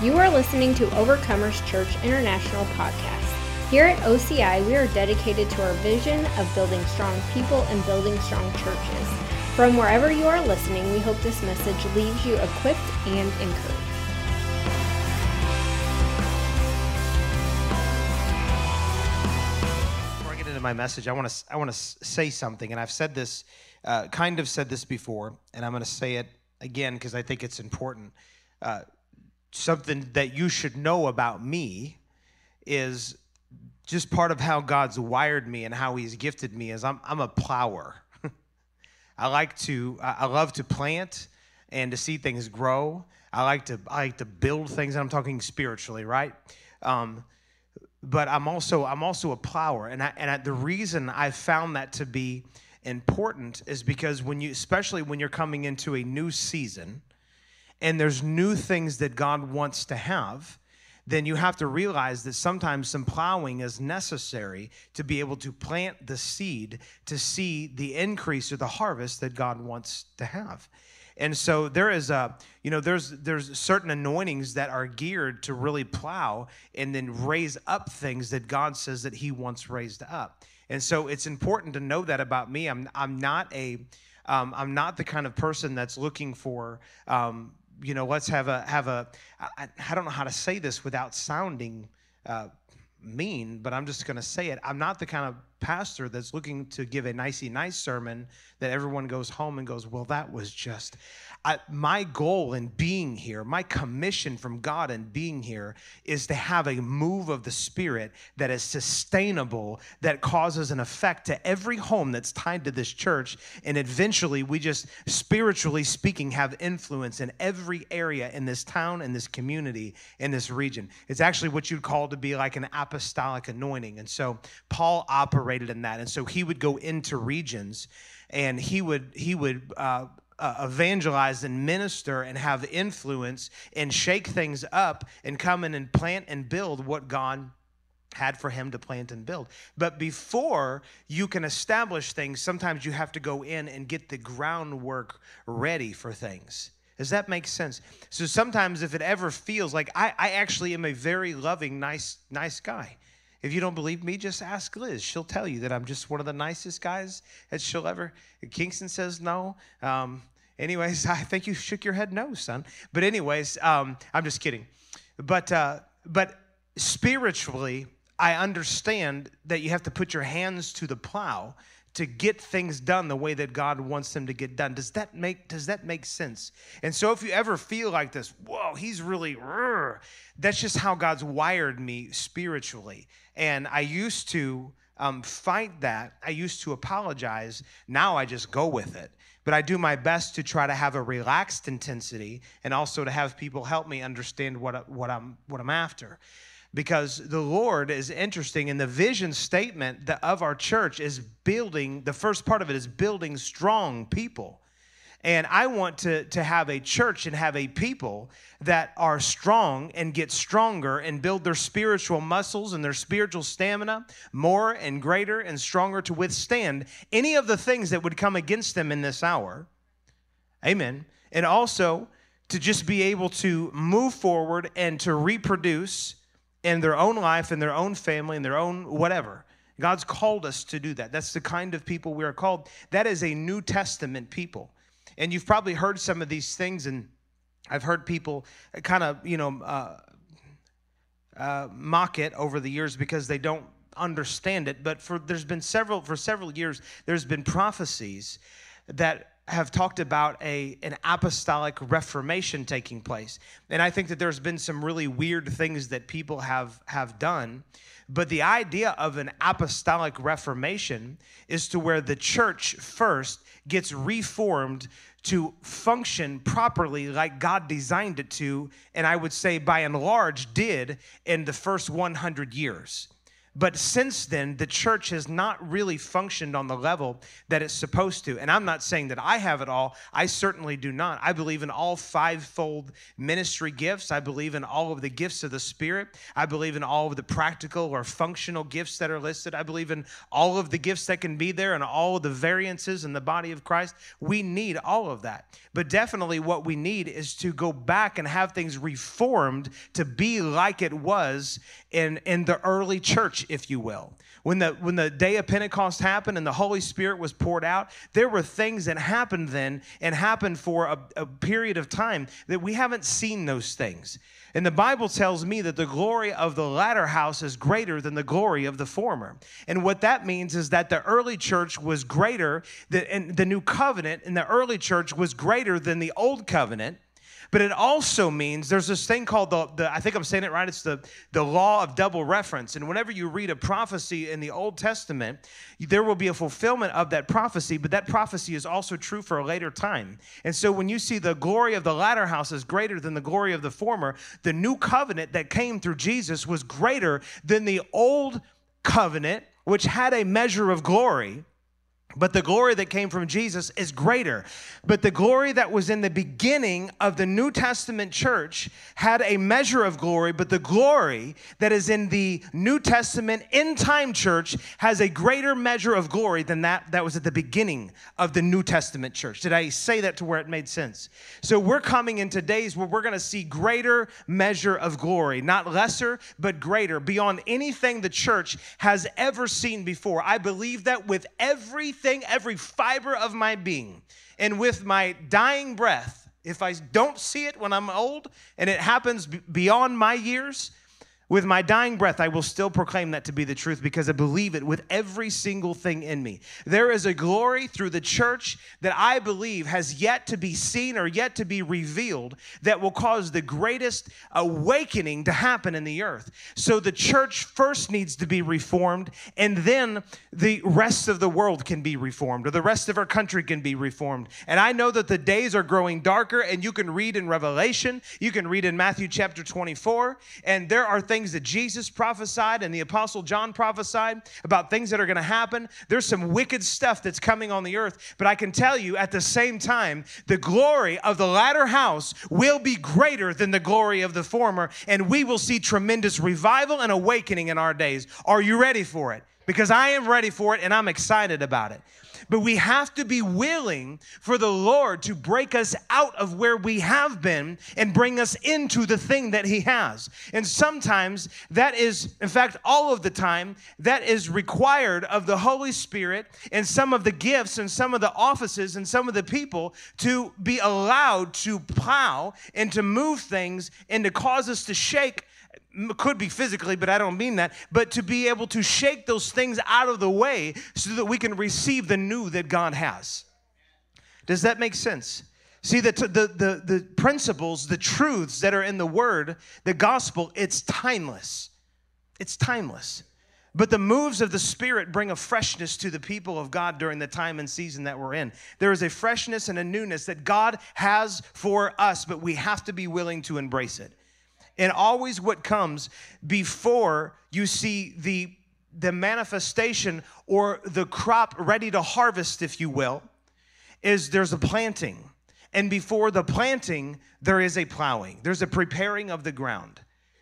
You are listening to Overcomers Church International podcast. Here at OCI, we are dedicated to our vision of building strong people and building strong churches. From wherever you are listening, we hope this message leaves you equipped and encouraged. Before I get into my message, I want to I want to say something, and I've said this, uh, kind of said this before, and I'm going to say it again because I think it's important. Uh, something that you should know about me is just part of how God's wired me and how He's gifted me is I'm I'm a plower. I like to I love to plant and to see things grow. I like to I like to build things. I'm talking spiritually, right? Um, but I'm also I'm also a plower, and I, and I, the reason I found that to be important is because when you, especially when you're coming into a new season, and there's new things that God wants to have, then you have to realize that sometimes some plowing is necessary to be able to plant the seed to see the increase or the harvest that God wants to have. And so there is a, you know, there's there's certain anointings that are geared to really plow and then raise up things that God says that He wants raised up. And so it's important to know that about me. I'm I'm not a um, I'm not the kind of person that's looking for um, you know let's have a have a I, I don't know how to say this without sounding uh, mean, but I'm just going to say it. I'm not the kind of pastor that's looking to give a nicey nice sermon that everyone goes home and goes, well, that was just. I, my goal in being here, my commission from God in being here is to have a move of the Spirit that is sustainable, that causes an effect to every home that's tied to this church. And eventually, we just, spiritually speaking, have influence in every area in this town, in this community, in this region. It's actually what you'd call to be like an apostolic anointing. And so, Paul operated in that. And so, he would go into regions and he would, he would, uh, uh, evangelize and minister and have influence and shake things up and come in and plant and build what God had for him to plant and build. But before you can establish things, sometimes you have to go in and get the groundwork ready for things. Does that make sense? So sometimes if it ever feels like I, I actually am a very loving, nice, nice guy. If you don't believe me, just ask Liz. She'll tell you that I'm just one of the nicest guys that she'll ever. Kingston says no. Um, anyways, I think you shook your head no, son. But anyways, um, I'm just kidding. But uh, but spiritually, I understand that you have to put your hands to the plow to get things done the way that God wants them to get done. Does that make does that make sense? And so if you ever feel like this, whoa, he's really that's just how God's wired me spiritually. And I used to um, fight that. I used to apologize. Now I just go with it. But I do my best to try to have a relaxed intensity and also to have people help me understand what, what, I'm, what I'm after. Because the Lord is interesting, and the vision statement of our church is building, the first part of it is building strong people. And I want to, to have a church and have a people that are strong and get stronger and build their spiritual muscles and their spiritual stamina more and greater and stronger to withstand any of the things that would come against them in this hour. Amen. And also to just be able to move forward and to reproduce in their own life, in their own family, in their own whatever. God's called us to do that. That's the kind of people we are called. That is a New Testament people. And you've probably heard some of these things, and I've heard people kind of, you know, uh, uh, mock it over the years because they don't understand it. But for there's been several for several years, there's been prophecies that have talked about a an apostolic reformation taking place and i think that there's been some really weird things that people have have done but the idea of an apostolic reformation is to where the church first gets reformed to function properly like God designed it to, and I would say by and large did in the first 100 years. But since then, the church has not really functioned on the level that it's supposed to. And I'm not saying that I have it all. I certainly do not. I believe in all fivefold ministry gifts. I believe in all of the gifts of the Spirit. I believe in all of the practical or functional gifts that are listed. I believe in all of the gifts that can be there and all of the variances in the body of Christ. We need all of that. But definitely, what we need is to go back and have things reformed to be like it was in, in the early church if you will. When the, when the day of Pentecost happened and the Holy Spirit was poured out, there were things that happened then and happened for a, a period of time that we haven't seen those things. And the Bible tells me that the glory of the latter house is greater than the glory of the former. And what that means is that the early church was greater, the, and the new covenant in the early church was greater than the old covenant but it also means there's this thing called the, the, I think I'm saying it right, it's the, the law of double reference. And whenever you read a prophecy in the Old Testament, there will be a fulfillment of that prophecy, but that prophecy is also true for a later time. And so when you see the glory of the latter house is greater than the glory of the former, the new covenant that came through Jesus was greater than the old covenant, which had a measure of glory but the glory that came from Jesus is greater. But the glory that was in the beginning of the New Testament church had a measure of glory, but the glory that is in the New Testament end time church has a greater measure of glory than that that was at the beginning of the New Testament church. Did I say that to where it made sense? So we're coming into days where we're going to see greater measure of glory, not lesser, but greater, beyond anything the church has ever seen before. I believe that with every everything, every fiber of my being. And with my dying breath, if I don't see it when I'm old and it happens beyond my years, with my dying breath, I will still proclaim that to be the truth because I believe it with every single thing in me. There is a glory through the church that I believe has yet to be seen or yet to be revealed that will cause the greatest awakening to happen in the earth. So the church first needs to be reformed, and then the rest of the world can be reformed, or the rest of our country can be reformed. And I know that the days are growing darker, and you can read in Revelation, you can read in Matthew chapter 24, and there are things things that Jesus prophesied and the Apostle John prophesied about things that are going to happen. There's some wicked stuff that's coming on the earth. But I can tell you at the same time, the glory of the latter house will be greater than the glory of the former. And we will see tremendous revival and awakening in our days. Are you ready for it? Because I am ready for it and I'm excited about it. But we have to be willing for the Lord to break us out of where we have been and bring us into the thing that He has. And sometimes that is, in fact, all of the time, that is required of the Holy Spirit and some of the gifts and some of the offices and some of the people to be allowed to plow and to move things and to cause us to shake could be physically, but I don't mean that, but to be able to shake those things out of the way so that we can receive the new that God has. Does that make sense? See, the, the, the, the principles, the truths that are in the word, the gospel, it's timeless. It's timeless. But the moves of the Spirit bring a freshness to the people of God during the time and season that we're in. There is a freshness and a newness that God has for us, but we have to be willing to embrace it and always what comes before you see the the manifestation or the crop ready to harvest if you will is there's a planting and before the planting there is a plowing there's a preparing of the ground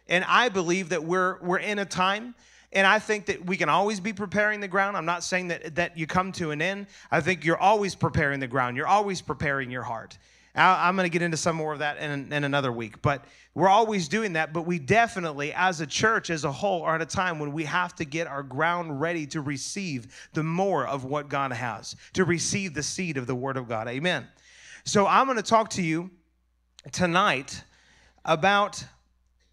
and i believe that we're we're in a time and I think that we can always be preparing the ground. I'm not saying that, that you come to an end. I think you're always preparing the ground. You're always preparing your heart. I'm going to get into some more of that in, in another week. But we're always doing that. But we definitely, as a church as a whole, are at a time when we have to get our ground ready to receive the more of what God has, to receive the seed of the Word of God. Amen. So I'm going to talk to you tonight about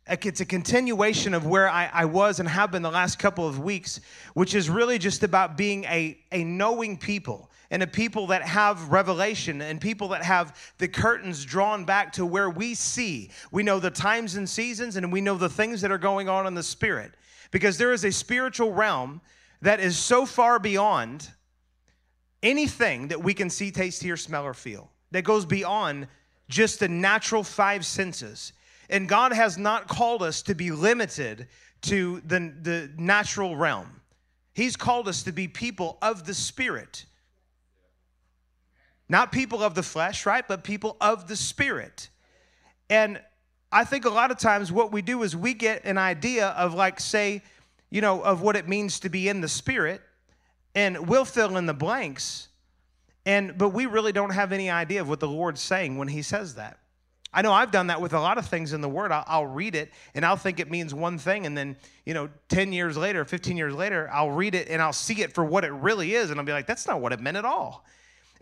it's a continuation of where I, I, was and have been the last couple of weeks, which is really just about being a, a knowing people and a people that have revelation and people that have the curtains drawn back to where we see. We know the times and seasons and we know the things that are going on in the spirit because there is a spiritual realm that is so far beyond anything that we can see, taste, hear, smell, or feel, that goes beyond just the natural five senses. And God has not called us to be limited to the, the natural realm. He's called us to be people of the Spirit. Not people of the flesh, right? But people of the Spirit. And I think a lot of times what we do is we get an idea of, like, say, you know, of what it means to be in the Spirit, and we'll fill in the blanks. And but we really don't have any idea of what the Lord's saying when He says that. I know I've done that with a lot of things in the Word. I'll, I'll, read it and I'll think it means one thing, and then you know, ten years later, fifteen years later, I'll read it and I'll see it for what it really is, and I'll be like, that's not what it meant at all.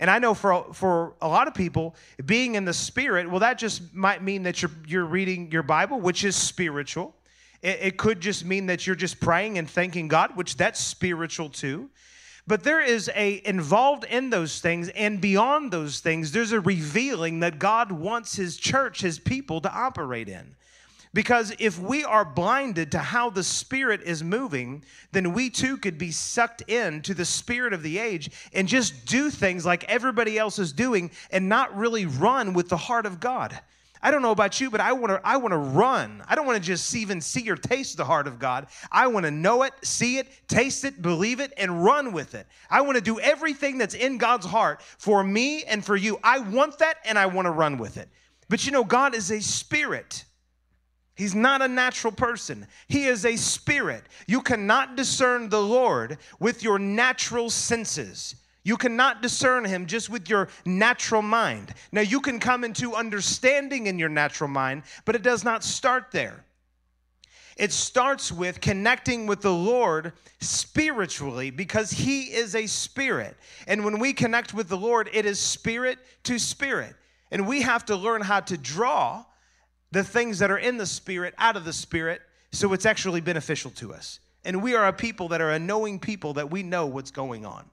And I know for for a lot of people, being in the Spirit, well, that just might mean that you're you're reading your Bible, which is spiritual. It, it could just mean that you're just praying and thanking God, which that's spiritual too. But there is a involved in those things and beyond those things, there's a revealing that God wants his church, his people to operate in. Because if we are blinded to how the Spirit is moving, then we too could be sucked into the Spirit of the age and just do things like everybody else is doing and not really run with the heart of God. I don't know about you, but I want to I want to run. I don't want to just even see or taste the heart of God. I want to know it, see it, taste it, believe it and run with it. I want to do everything that's in God's heart for me and for you. I want that and I want to run with it. But you know God is a spirit. He's not a natural person. He is a spirit. You cannot discern the Lord with your natural senses. You cannot discern him just with your natural mind. Now, you can come into understanding in your natural mind, but it does not start there. It starts with connecting with the Lord spiritually because He is a spirit. And when we connect with the Lord, it is spirit to spirit. And we have to learn how to draw the things that are in the spirit out of the spirit so it's actually beneficial to us. And we are a people that are a knowing people that we know what's going on.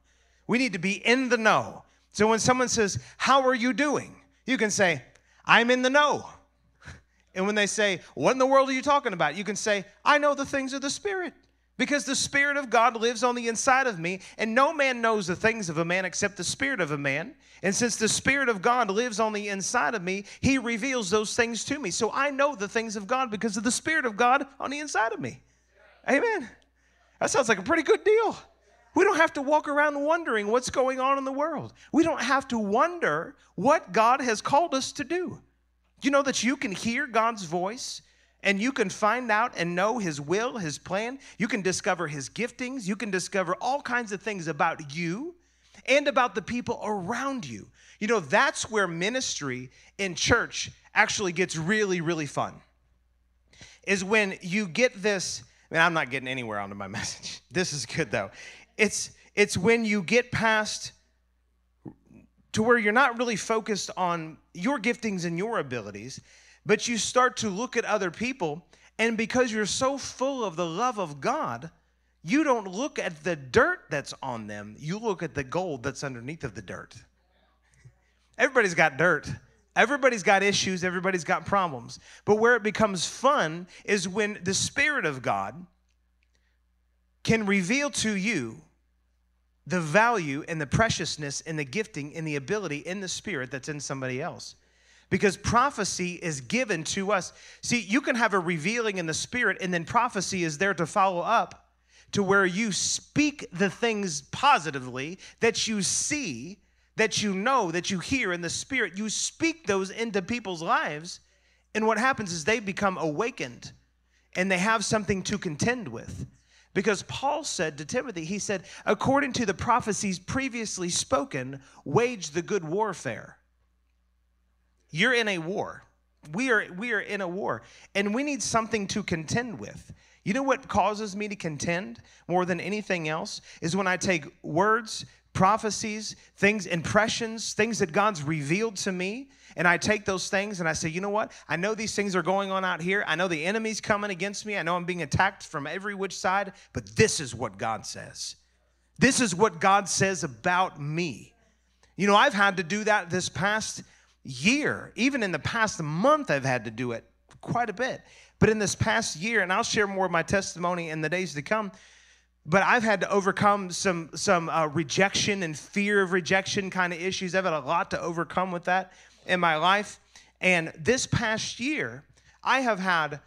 We need to be in the know. So when someone says, How are you doing? You can say, I'm in the know. And when they say, What in the world are you talking about? You can say, I know the things of the Spirit. Because the Spirit of God lives on the inside of me, and no man knows the things of a man except the Spirit of a man. And since the Spirit of God lives on the inside of me, He reveals those things to me. So I know the things of God because of the Spirit of God on the inside of me. Amen. That sounds like a pretty good deal. We don't have to walk around wondering what's going on in the world. We don't have to wonder what God has called us to do. You know that you can hear God's voice and you can find out and know His will, His plan. You can discover His giftings. You can discover all kinds of things about you and about the people around you. You know, that's where ministry in church actually gets really, really fun. Is when you get this. Mean, I'm not getting anywhere onto my message. This is good though. It's it's when you get past to where you're not really focused on your giftings and your abilities, but you start to look at other people and because you're so full of the love of God, you don't look at the dirt that's on them. You look at the gold that's underneath of the dirt. Everybody's got dirt. Everybody's got issues, everybody's got problems. But where it becomes fun is when the Spirit of God can reveal to you the value and the preciousness and the gifting and the ability in the spirit that's in somebody else. Because prophecy is given to us. See, you can have a revealing in the spirit, and then prophecy is there to follow up to where you speak the things positively that you see, that you know, that you hear in the spirit. You speak those into people's lives, and what happens is they become awakened and they have something to contend with. Because Paul said to Timothy, he said, according to the prophecies previously spoken, wage the good warfare. You're in a war. We are, we are in a war, and we need something to contend with. You know what causes me to contend more than anything else is when I take words, prophecies, things, impressions, things that God's revealed to me, and I take those things and I say, you know what? I know these things are going on out here. I know the enemy's coming against me. I know I'm being attacked from every which side, but this is what God says. This is what God says about me. You know, I've had to do that this past year. Even in the past month, I've had to do it quite a bit. But in this past year, and I'll share more of my testimony in the days to come, but I've had to overcome some some uh, rejection and fear of rejection kind of issues. I've had a lot to overcome with that in my life. And this past year, I have had,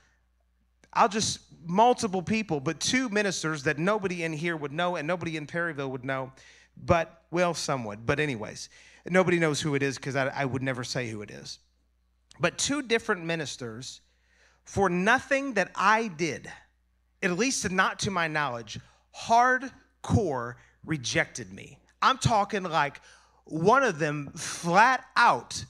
I'll just multiple people, but two ministers that nobody in here would know and nobody in Perryville would know, but well, some would. But, anyways, nobody knows who it is because I, I would never say who it is. But two different ministers, for nothing that I did, at least not to my knowledge, hardcore rejected me. I'm talking like one of them flat out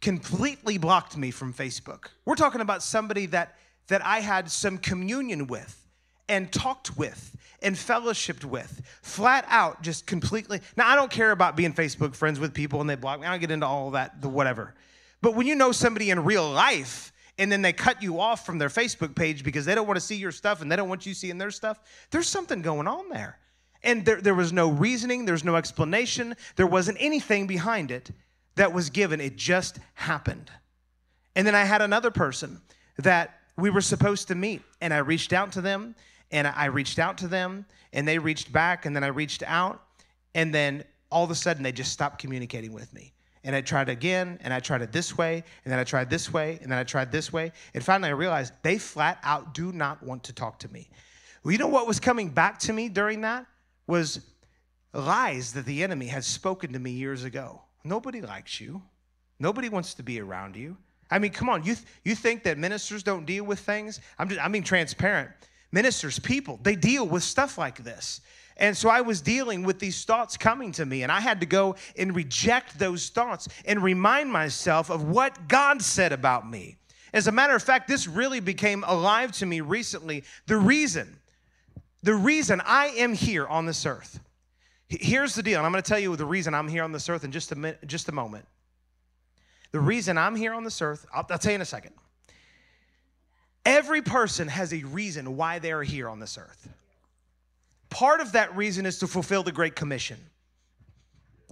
completely blocked me from Facebook. We're talking about somebody that that I had some communion with and talked with and fellowshipped with flat out just completely. Now i don't care about being facebook friends with people and they block me. I don't get into all that the whatever. But when you know somebody in real life and then they cut you off from their facebook page because they don't want to see your stuff and they don't want you seeing their stuff there's something going on there. And there, there was no reasoning there's no explanation there wasn't anything behind it that was given. It just happened. And then i had another person that we were supposed to meet and i reached out to them and i reached out to them and they reached back and then i reached out and then all of a sudden they just stopped communicating with me. And i tried again and i tried it this way and then i tried this way and then i tried this way and finally i realized they flat out do not want to talk to me. Well, you know what was coming back to me during that? Was lies that the enemy had spoken to me years ago. Nobody likes you. Nobody wants to be around you. I mean, come on, you, th- you think that ministers don't deal with things? I'm just, I mean, transparent. Ministers, people, they deal with stuff like this. And so I was dealing with these thoughts coming to me, and I had to go and reject those thoughts and remind myself of what God said about me. As a matter of fact, this really became alive to me recently. The reason, the reason I am here on this earth. Here's the deal, and I'm going to tell you the reason I'm here on this earth in just a minute, just a moment. The reason I'm here on this earth, I'll, I'll tell you in a second. Every person has a reason why they're here on this earth. Part of that reason is to fulfill the Great Commission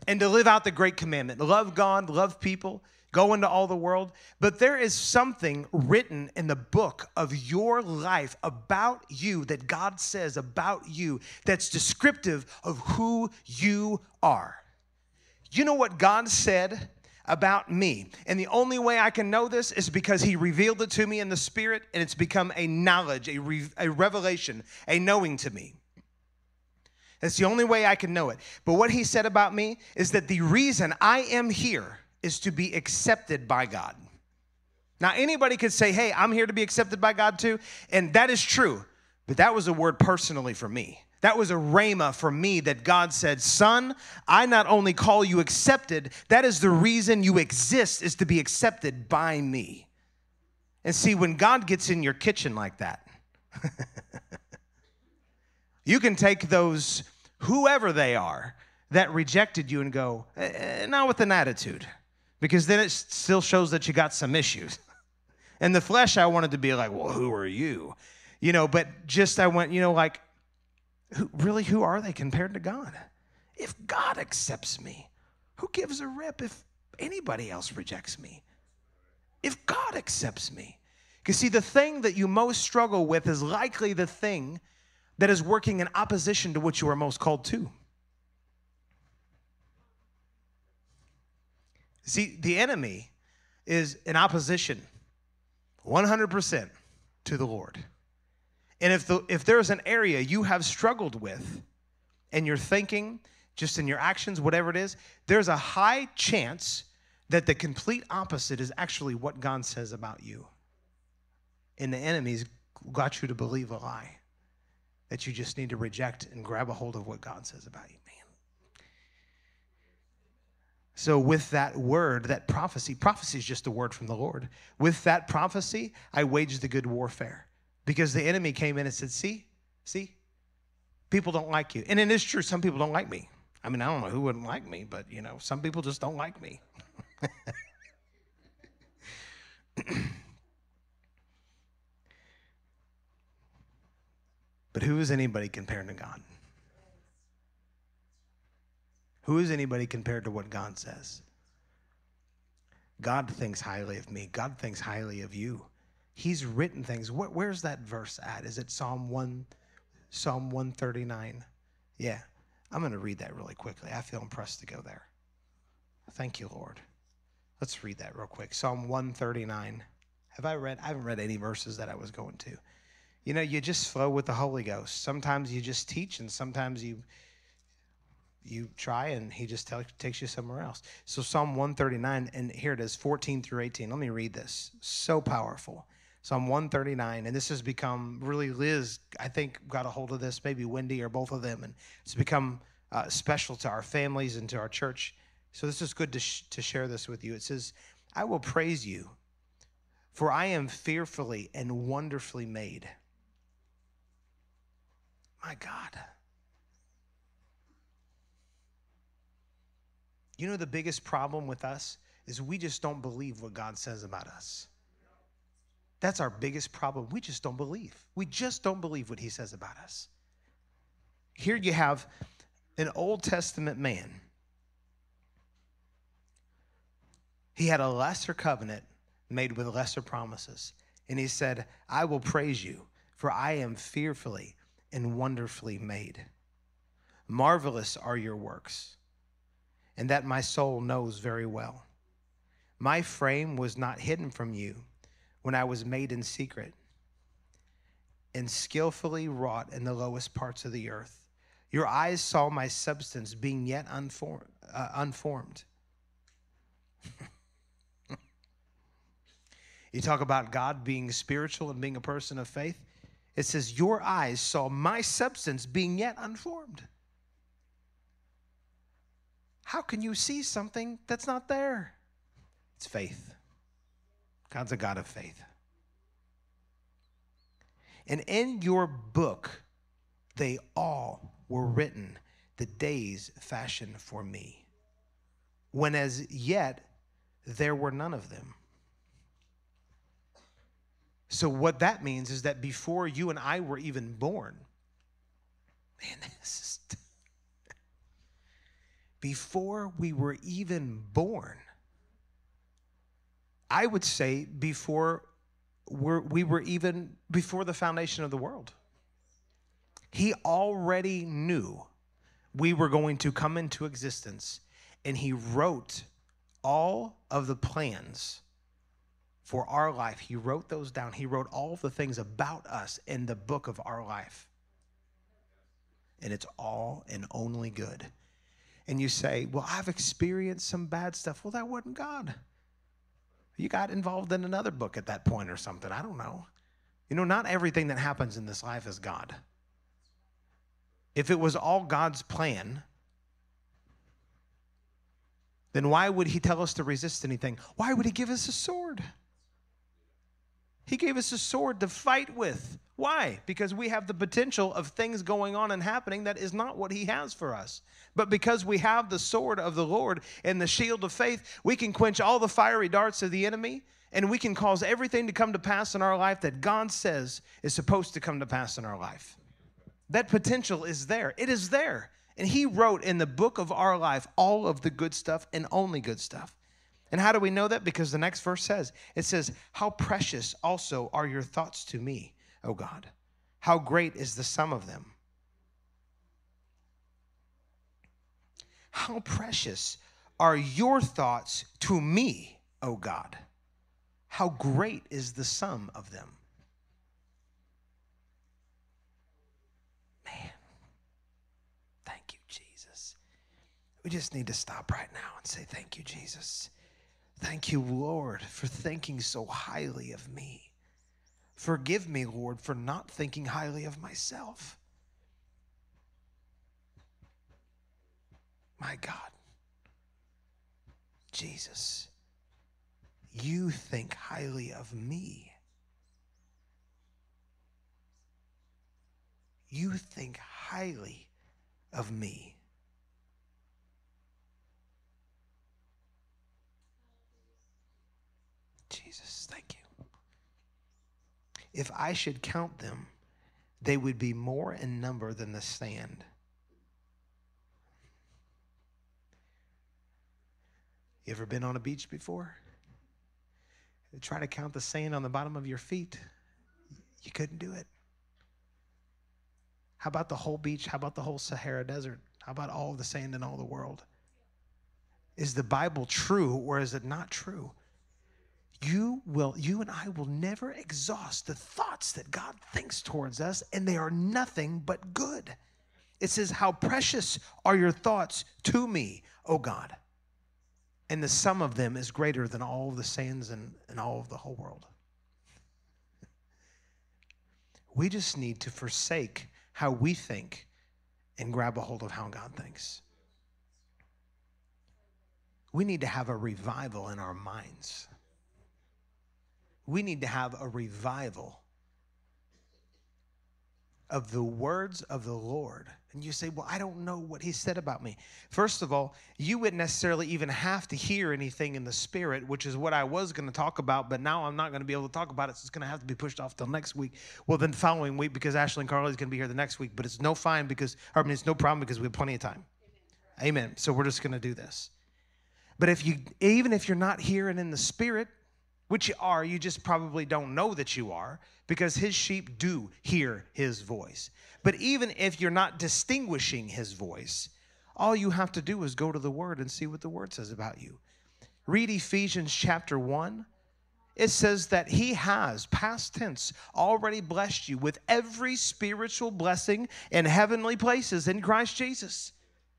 and to live out the Great Commandment love God, love people, go into all the world. But there is something written in the book of your life about you that God says about you that's descriptive of who you are. You know what God said about me. And the only way I can know this is because he revealed it to me in the spirit and it's become a knowledge, a, re- a revelation, a knowing to me. That's the only way I can know it. But what he said about me is that the reason I am here is to be accepted by God. Now, anybody could say, hey, I'm here to be accepted by God too. And that is true. But that was a word personally for me. That was a rhema for me that God said, Son, I not only call you accepted, that is the reason you exist, is to be accepted by me. And see, when God gets in your kitchen like that, you can take those, whoever they are, that rejected you and go, eh, not with an attitude, because then it still shows that you got some issues. In the flesh, I wanted to be like, well, who are you? You know, but just I went, you know, like, who, really, who are they compared to God? If God accepts me, who gives a rip if anybody else rejects me? If God accepts me. Because, see, the thing that you most struggle with is likely the thing that is working in opposition to what you are most called to. See, the enemy is in opposition 100% to the Lord. And if, the, if there's an area you have struggled with and you're thinking, just in your actions, whatever it is, there's a high chance that the complete opposite is actually what God says about you. And the enemy's got you to believe a lie that you just need to reject and grab a hold of what God says about you, man. So, with that word, that prophecy, prophecy is just a word from the Lord. With that prophecy, I waged the good warfare because the enemy came in and said, See, see, people don't like you. And it is true, some people don't like me. I mean, I don't know who wouldn't like me, but you know, some people just don't like me. but who is anybody compared to God? Who is anybody compared to what God says? God thinks highly of me. God thinks highly of you. He's written things. where's that verse at? Is it Psalm 1 Psalm 139? Yeah. I'm going to read that really quickly. I feel impressed to go there. Thank you, Lord. Let's read that real quick. Psalm 139. Have I read? I haven't read any verses that I was going to. You know, you just flow with the Holy Ghost. Sometimes you just teach, and sometimes you you try, and He just tell, takes you somewhere else. So Psalm 139, and here it is, 14 through 18. Let me read this. So powerful. Psalm 139, and this has become really Liz. I think got a hold of this, maybe Wendy or both of them, and it's become uh, special to our families and to our church. So this is good to sh- to share this with you. It says, "I will praise you, for I am fearfully and wonderfully made." My God. You know, the biggest problem with us is we just don't believe what God says about us. That's our biggest problem. We just don't believe. We just don't believe what He says about us. Here you have an Old Testament man. He had a lesser covenant made with lesser promises. And he said, I will praise you, for I am fearfully and wonderfully made. Marvelous are your works and that my soul knows very well. My frame was not hidden from you when I was made in secret and skillfully wrought in the lowest parts of the earth. Your eyes saw my substance being yet unformed. Uh, unformed. you talk about God being spiritual and being a person of faith. It says, Your eyes saw my substance being yet unformed. How can you see something that's not there? It's faith. God's a God of faith. And in your book, they all were written, the days fashioned for me, when as yet there were none of them. So, what that means is that before you and I were even born, man, this is before we were even born. I would say before we're, we were even before the foundation of the world. He already knew we were going to come into existence, and He wrote all of the plans for our life. He wrote those down. He wrote all the things about us in the book of our life. And it's all and only good and you say, Well, I've experienced some bad stuff. Well, that wasn't God. You got involved in another book at that point or something. I don't know. You know, not everything that happens in this life is God. If it was all God's plan, then why would He tell us to resist anything? Why would He give us a sword? He gave us a sword to fight with. Why? Because we have the potential of things going on and happening that is not what He has for us. But because we have the sword of the Lord and the shield of faith, we can quench all the fiery darts of the enemy and we can cause everything to come to pass in our life that God says is supposed to come to pass in our life. That potential is there. It is there. And He wrote in the book of our life all of the good stuff and only good stuff. And how do we know that? Because the next verse says, it says, How precious also are your thoughts to me O God. How great is the sum of them? How precious are your thoughts to me, O God? How great is the sum of them? Man, thank you, Jesus. We just need to stop right now and say, Thank you, Jesus. Thank you, Lord, for thinking so highly of me. Forgive me, Lord, for not thinking highly of myself. My God, Jesus, you think highly of me. You think highly of me. Jesus, thank you. If I should count them, they would be more in number than the sand. You ever been on a beach before? Try to count the sand on the bottom of your feet. You couldn't do it. How about the whole beach? How about the whole Sahara Desert? How about all the sand in all the world? Is the Bible true or is it not true? You will, you and I will never exhaust the thoughts that God thinks towards us, and they are nothing but good. It says, How precious are your thoughts to me, O God. And the sum of them is greater than all the sands and, and all of the whole world. We just need to forsake how we think and grab a hold of how God thinks. We need to have a revival in our minds. We need to have a revival of the words of the Lord. And you say, Well, I don't know what he said about me. First of all, you wouldn't necessarily even have to hear anything in the spirit, which is what I was going to talk about, but now I'm not going to be able to talk about it. So it's going to have to be pushed off till next week. Well, then following week, because Ashley and Carly is going to be here the next week, but it's no fine because, I mean, it's no problem because we have plenty of time. Amen. Amen. So we're just going to do this. But if you, even if you're not hearing in the spirit, which you are, you just probably don't know that you are because his sheep do hear his voice. But even if you're not distinguishing his voice, all you have to do is go to the word and see what the word says about you. Read Ephesians chapter 1. It says that he has, past tense, already blessed you with every spiritual blessing in heavenly places in Christ Jesus.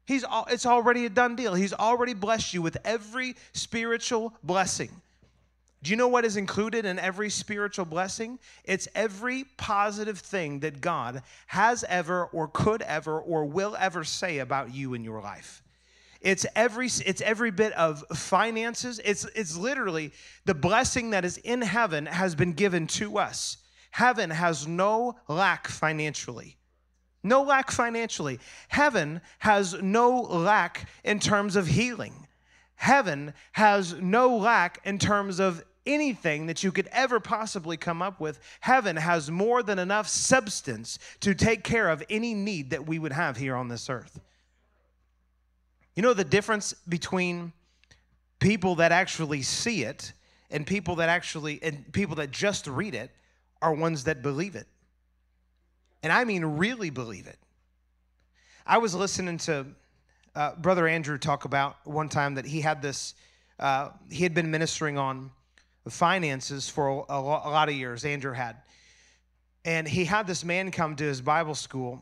He's all, it's already a done deal. He's already blessed you with every spiritual blessing. Do you know what is included in every spiritual blessing? It's every positive thing that God has ever or could ever or will ever say about you in your life. It's every it's every bit of finances. It's it's literally the blessing that is in heaven has been given to us. Heaven has no lack financially. No lack financially. Heaven has no lack in terms of healing. Heaven has no lack in terms of anything that you could ever possibly come up with, heaven has more than enough substance to take care of any need that we would have here on this earth. You know the difference between people that actually see it and people that actually and people that just read it are ones that believe it. And I mean really believe it. I was listening to uh, Brother Andrew talk about one time that he had this, uh, he had been ministering on finances for a, lot of years, Andrew had. And he had this man come to his Bible school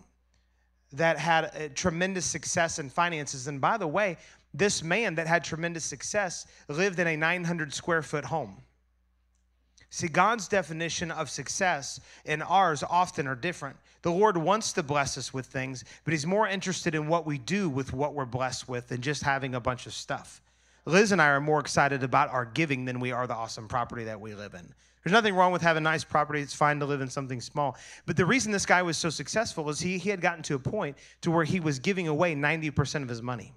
that had tremendous success in finances. And by the way, this man that had tremendous success lived in a 900 square foot home. See, God's definition of success and ours often are different. The Lord wants to bless us with things, but He's more interested in what we do with what we're blessed with than just having a bunch of stuff. Liz and I are more excited about our giving than we are the awesome property that we live in. There's nothing wrong with having nice property. It's fine to live in something small. But the reason this guy was so successful is he, he had gotten to a point to where he was giving away 90% of his money.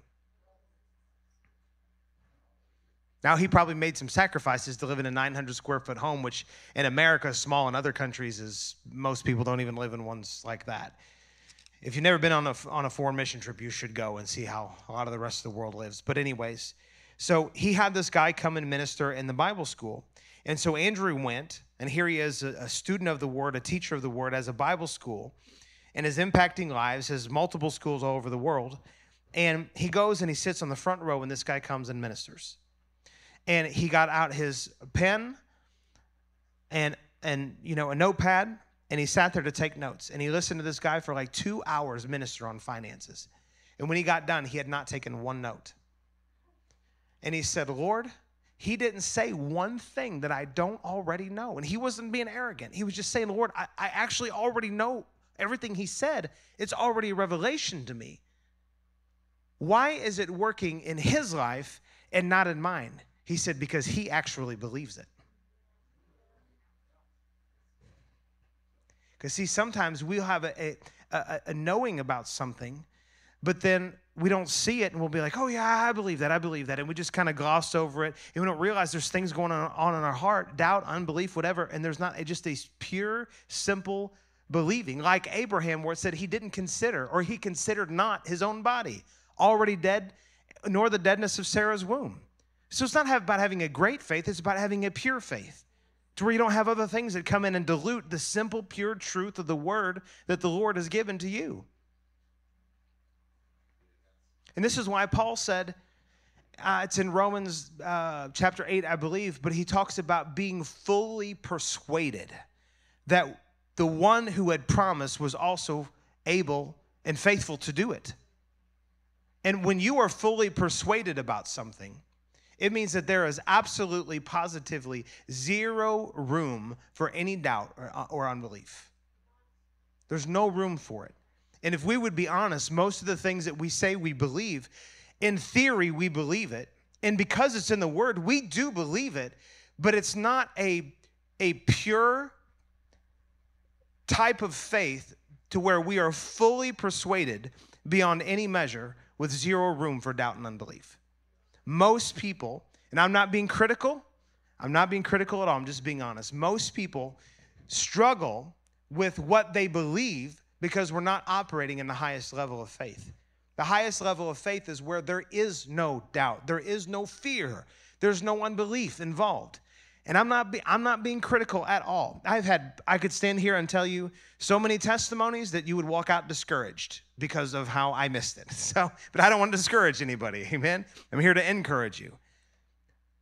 Now, he probably made some sacrifices to live in a 900 square foot home, which in America is small. In other countries, is most people don't even live in ones like that. If you've never been on a, on a foreign mission trip, you should go and see how a lot of the rest of the world lives. But, anyways, so he had this guy come and minister in the Bible school. And so Andrew went, and here he is, a student of the word, a teacher of the word, as a Bible school, and is impacting lives, has multiple schools all over the world. And he goes and he sits on the front row when this guy comes and ministers. And he got out his pen and and you know a notepad and he sat there to take notes and he listened to this guy for like two hours minister on finances and when he got done he had not taken one note and he said, Lord, he didn't say one thing that I don't already know. And he wasn't being arrogant. He was just saying, Lord, I, I actually already know everything he said. It's already a revelation to me. Why is it working in his life and not in mine? He said, because he actually believes it. Because, see, sometimes we'll have a, a, a, knowing about something, but then we don't see it and we'll be like, oh, yeah, I believe that, I believe that. And we just kind of gloss over it. And we don't realize there's things going on, in our heart doubt, unbelief, whatever. And there's not just a pure, simple believing, like Abraham, where it said he didn't consider or he considered not his own body already dead, nor the deadness of Sarah's womb. So it's not about having a great faith, it's about having a pure faith to where you don't have other things that come in and dilute the simple, pure truth of the word that the Lord has given to you. And this is why Paul said, uh, it's in Romans uh, chapter 8, I believe, but he talks about being fully persuaded that the one who had promised was also able and faithful to do it. And when you are fully persuaded about something, it means that there is absolutely, positively zero room for any doubt or, or unbelief. There's no room for it. And if we would be honest, most of the things that we say we believe, in theory, we believe it. And because it's in the word, we do believe it, but it's not a, a pure type of faith to where we are fully persuaded beyond any measure with zero room for doubt and unbelief. Most people, and I'm not being critical, I'm not being critical at all, I'm just being honest. Most people struggle with what they believe because we're not operating in the highest level of faith. The highest level of faith is where there is no doubt, there is no fear, there's no unbelief involved. And I'm not, be, I'm not being critical at all. I've had, I could stand here and tell you so many testimonies that you would walk out discouraged because of how I missed it. So, but I don't want to discourage anybody. Amen. I'm here to encourage you.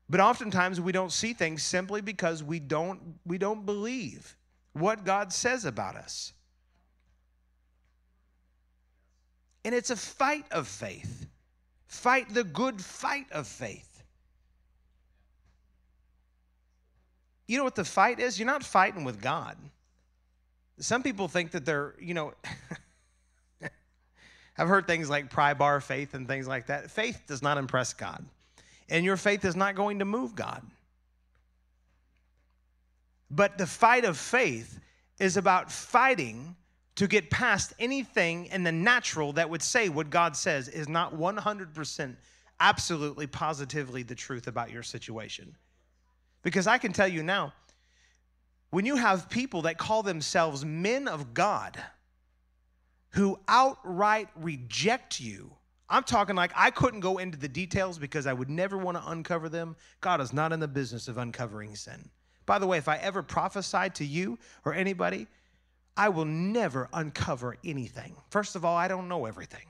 But oftentimes we don't see things simply because we don't, we don't believe what God says about us. And it's a fight of faith. Fight the good fight of faith. You know what the fight is? You're not fighting with God. Some people think that they're, you know, I've heard things like pry bar faith and things like that. Faith does not impress God, and your faith is not going to move God. But the fight of faith is about fighting to get past anything in the natural that would say what God says is not 100% absolutely positively the truth about your situation. Because I can tell you now, when you have people that call themselves men of God who outright reject you, I'm talking like I couldn't go into the details because I would never want to uncover them. God is not in the business of uncovering sin. By the way, if I ever prophesied to you or anybody, I will never uncover anything. First of all, I don't know everything.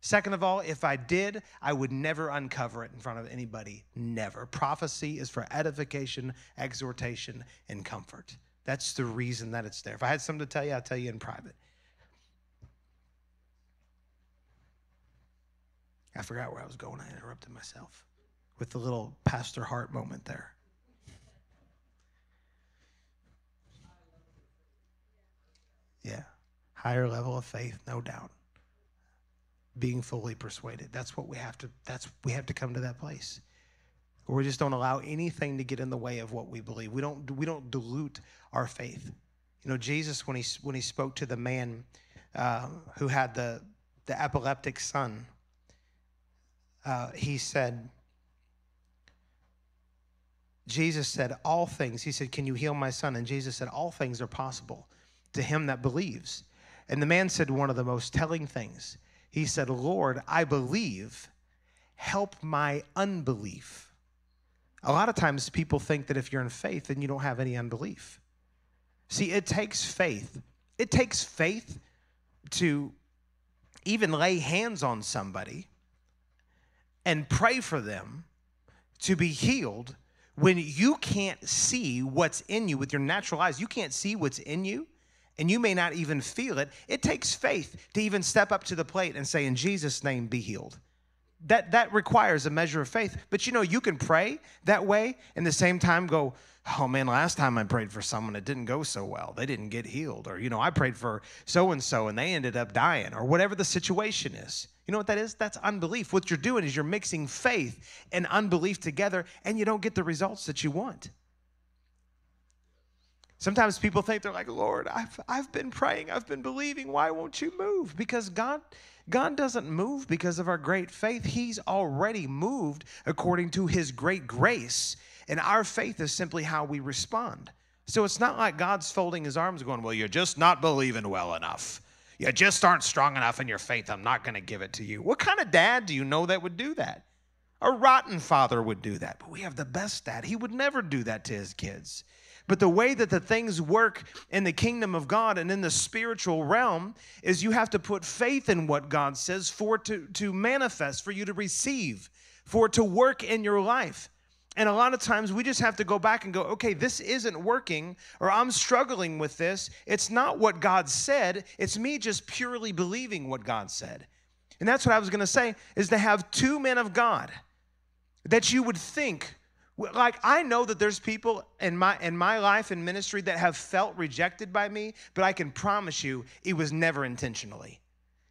Second of all, if I did, I would never uncover it in front of anybody. Never. Prophecy is for edification, exhortation, and comfort. That's the reason that it's there. If I had something to tell you, I'll tell you in private. I forgot where I was going. I interrupted myself with the little Pastor Hart moment there. Yeah. Higher level of faith, no doubt being fully persuaded. That's what we have to that's we have to come to that place. Where we just don't allow anything to get in the way of what we believe. We don't we don't dilute our faith. You know, Jesus when he when he spoke to the man uh, who had the the epileptic son, uh, he said, Jesus said, All things, he said, Can you heal my son? And Jesus said, All things are possible to him that believes. And the man said one of the most telling things. He said, Lord, I believe, help my unbelief. A lot of times people think that if you're in faith, then you don't have any unbelief. See, it takes faith. It takes faith to even lay hands on somebody and pray for them to be healed when you can't see what's in you with your natural eyes. You can't see what's in you and you may not even feel it. It takes faith to even step up to the plate and say, In Jesus' name, be healed. That, that requires a measure of faith. But you know, you can pray that way and the same time go, oh man, last time I prayed for someone, it didn't go so well. They didn't get healed. Or, you know, I prayed for so and so and they ended up dying, or whatever the situation is. You know what that is? That's unbelief. What you're doing is you're mixing faith and unbelief together and you don't get the results that you want. Sometimes people think they're like, Lord, I've, I've been praying, I've been believing. Why won't you move? Because God, God doesn't move because of our great faith. He's already moved according to His great grace. And our faith is simply how we respond. So it's not like God's folding His arms going, Well, you're just not believing well enough. You just aren't strong enough in your faith. I'm not going to give it to you. What kind of dad do you know that would do that? A rotten father would do that. But we have the best dad. He would never do that to his kids. But the way that the things work in the kingdom of God and in the spiritual realm is you have to put faith in what God says for to, to manifest, for you to receive, for to work in your life. And a lot of times we just have to go back and go, okay, this isn't working, or I'm struggling with this. It's not what God said, it's me just purely believing what God said. And that's what I was gonna say is to have two men of God that you would think like i know that there's people in my in my life and ministry that have felt rejected by me but i can promise you it was never intentionally.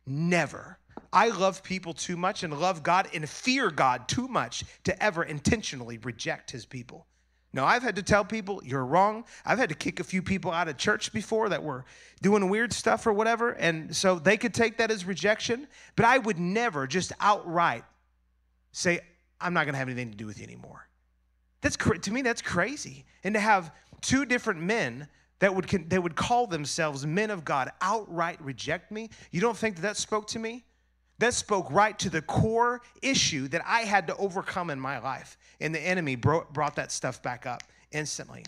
Never. I love people too much and love god and fear god too much to ever intentionally reject his people. Now, i've had to tell people you're wrong. I've had to kick a few people out of church before that were doing weird stuff or whatever and so they could take that as rejection but i would never just outright say i'm not going to have anything to do with you anymore that's to me that's crazy. And to have two different men that would that would call themselves men of God outright reject me. You don't think that that spoke to me? That spoke right to the core issue that I had to overcome in my life. And the enemy brought that stuff back up instantly.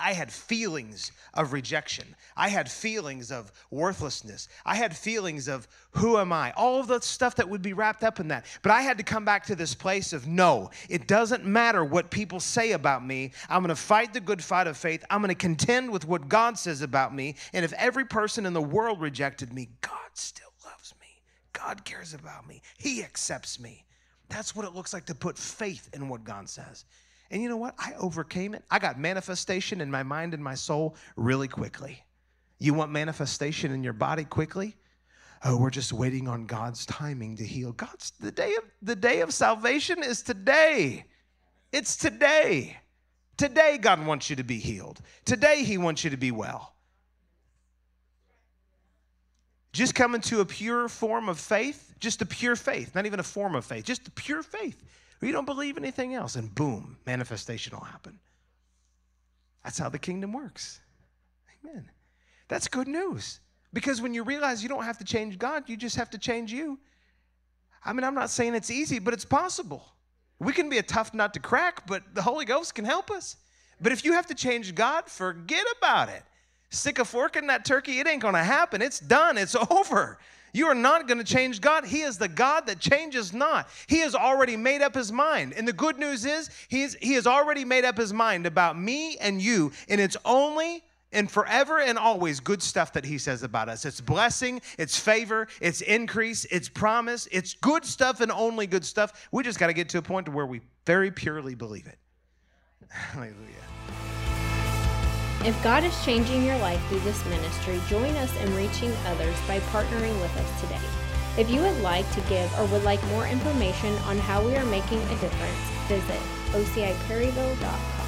I had feelings of rejection. I had feelings of worthlessness. I had feelings of who am I? All of the stuff that would be wrapped up in that. But I had to come back to this place of no, it doesn't matter what people say about me. I'm going to fight the good fight of faith. I'm going to contend with what God says about me. And if every person in the world rejected me, God still loves me. God cares about me. He accepts me. That's what it looks like to put faith in what God says. And you know what? I overcame it. I got manifestation in my mind and my soul really quickly. You want manifestation in your body quickly? Oh, we're just waiting on God's timing to heal. God's the day of the day of salvation is today. It's today. Today God wants you to be healed. Today he wants you to be well. Just come into a pure form of faith, just a pure faith, not even a form of faith, just a pure faith or you don't believe anything else, and boom, manifestation will happen. That's how the kingdom works. Amen. That's good news. Because when you realize you don't have to change God, you just have to change you. I mean, I'm not saying it's easy, but it's possible. We can be a tough nut to crack, but the Holy Ghost can help us. But if you have to change God, forget about it. Stick a fork in that turkey, it ain't gonna happen. It's done, it's over. You are not going to change God. He is the God that changes not. He has already made up his mind. And the good news is, he, he has already made up his mind about me and you. And it's only and forever and always good stuff that he says about us. It's blessing, it's favor, it's increase, it's promise, it's good stuff and only good stuff. We just got to get to a point where we very purely believe it. Hallelujah. If God is changing your life through this ministry, join us in reaching others by partnering with us today. If you would like to give or would like more information on how we are making a difference, visit ociperryville.com.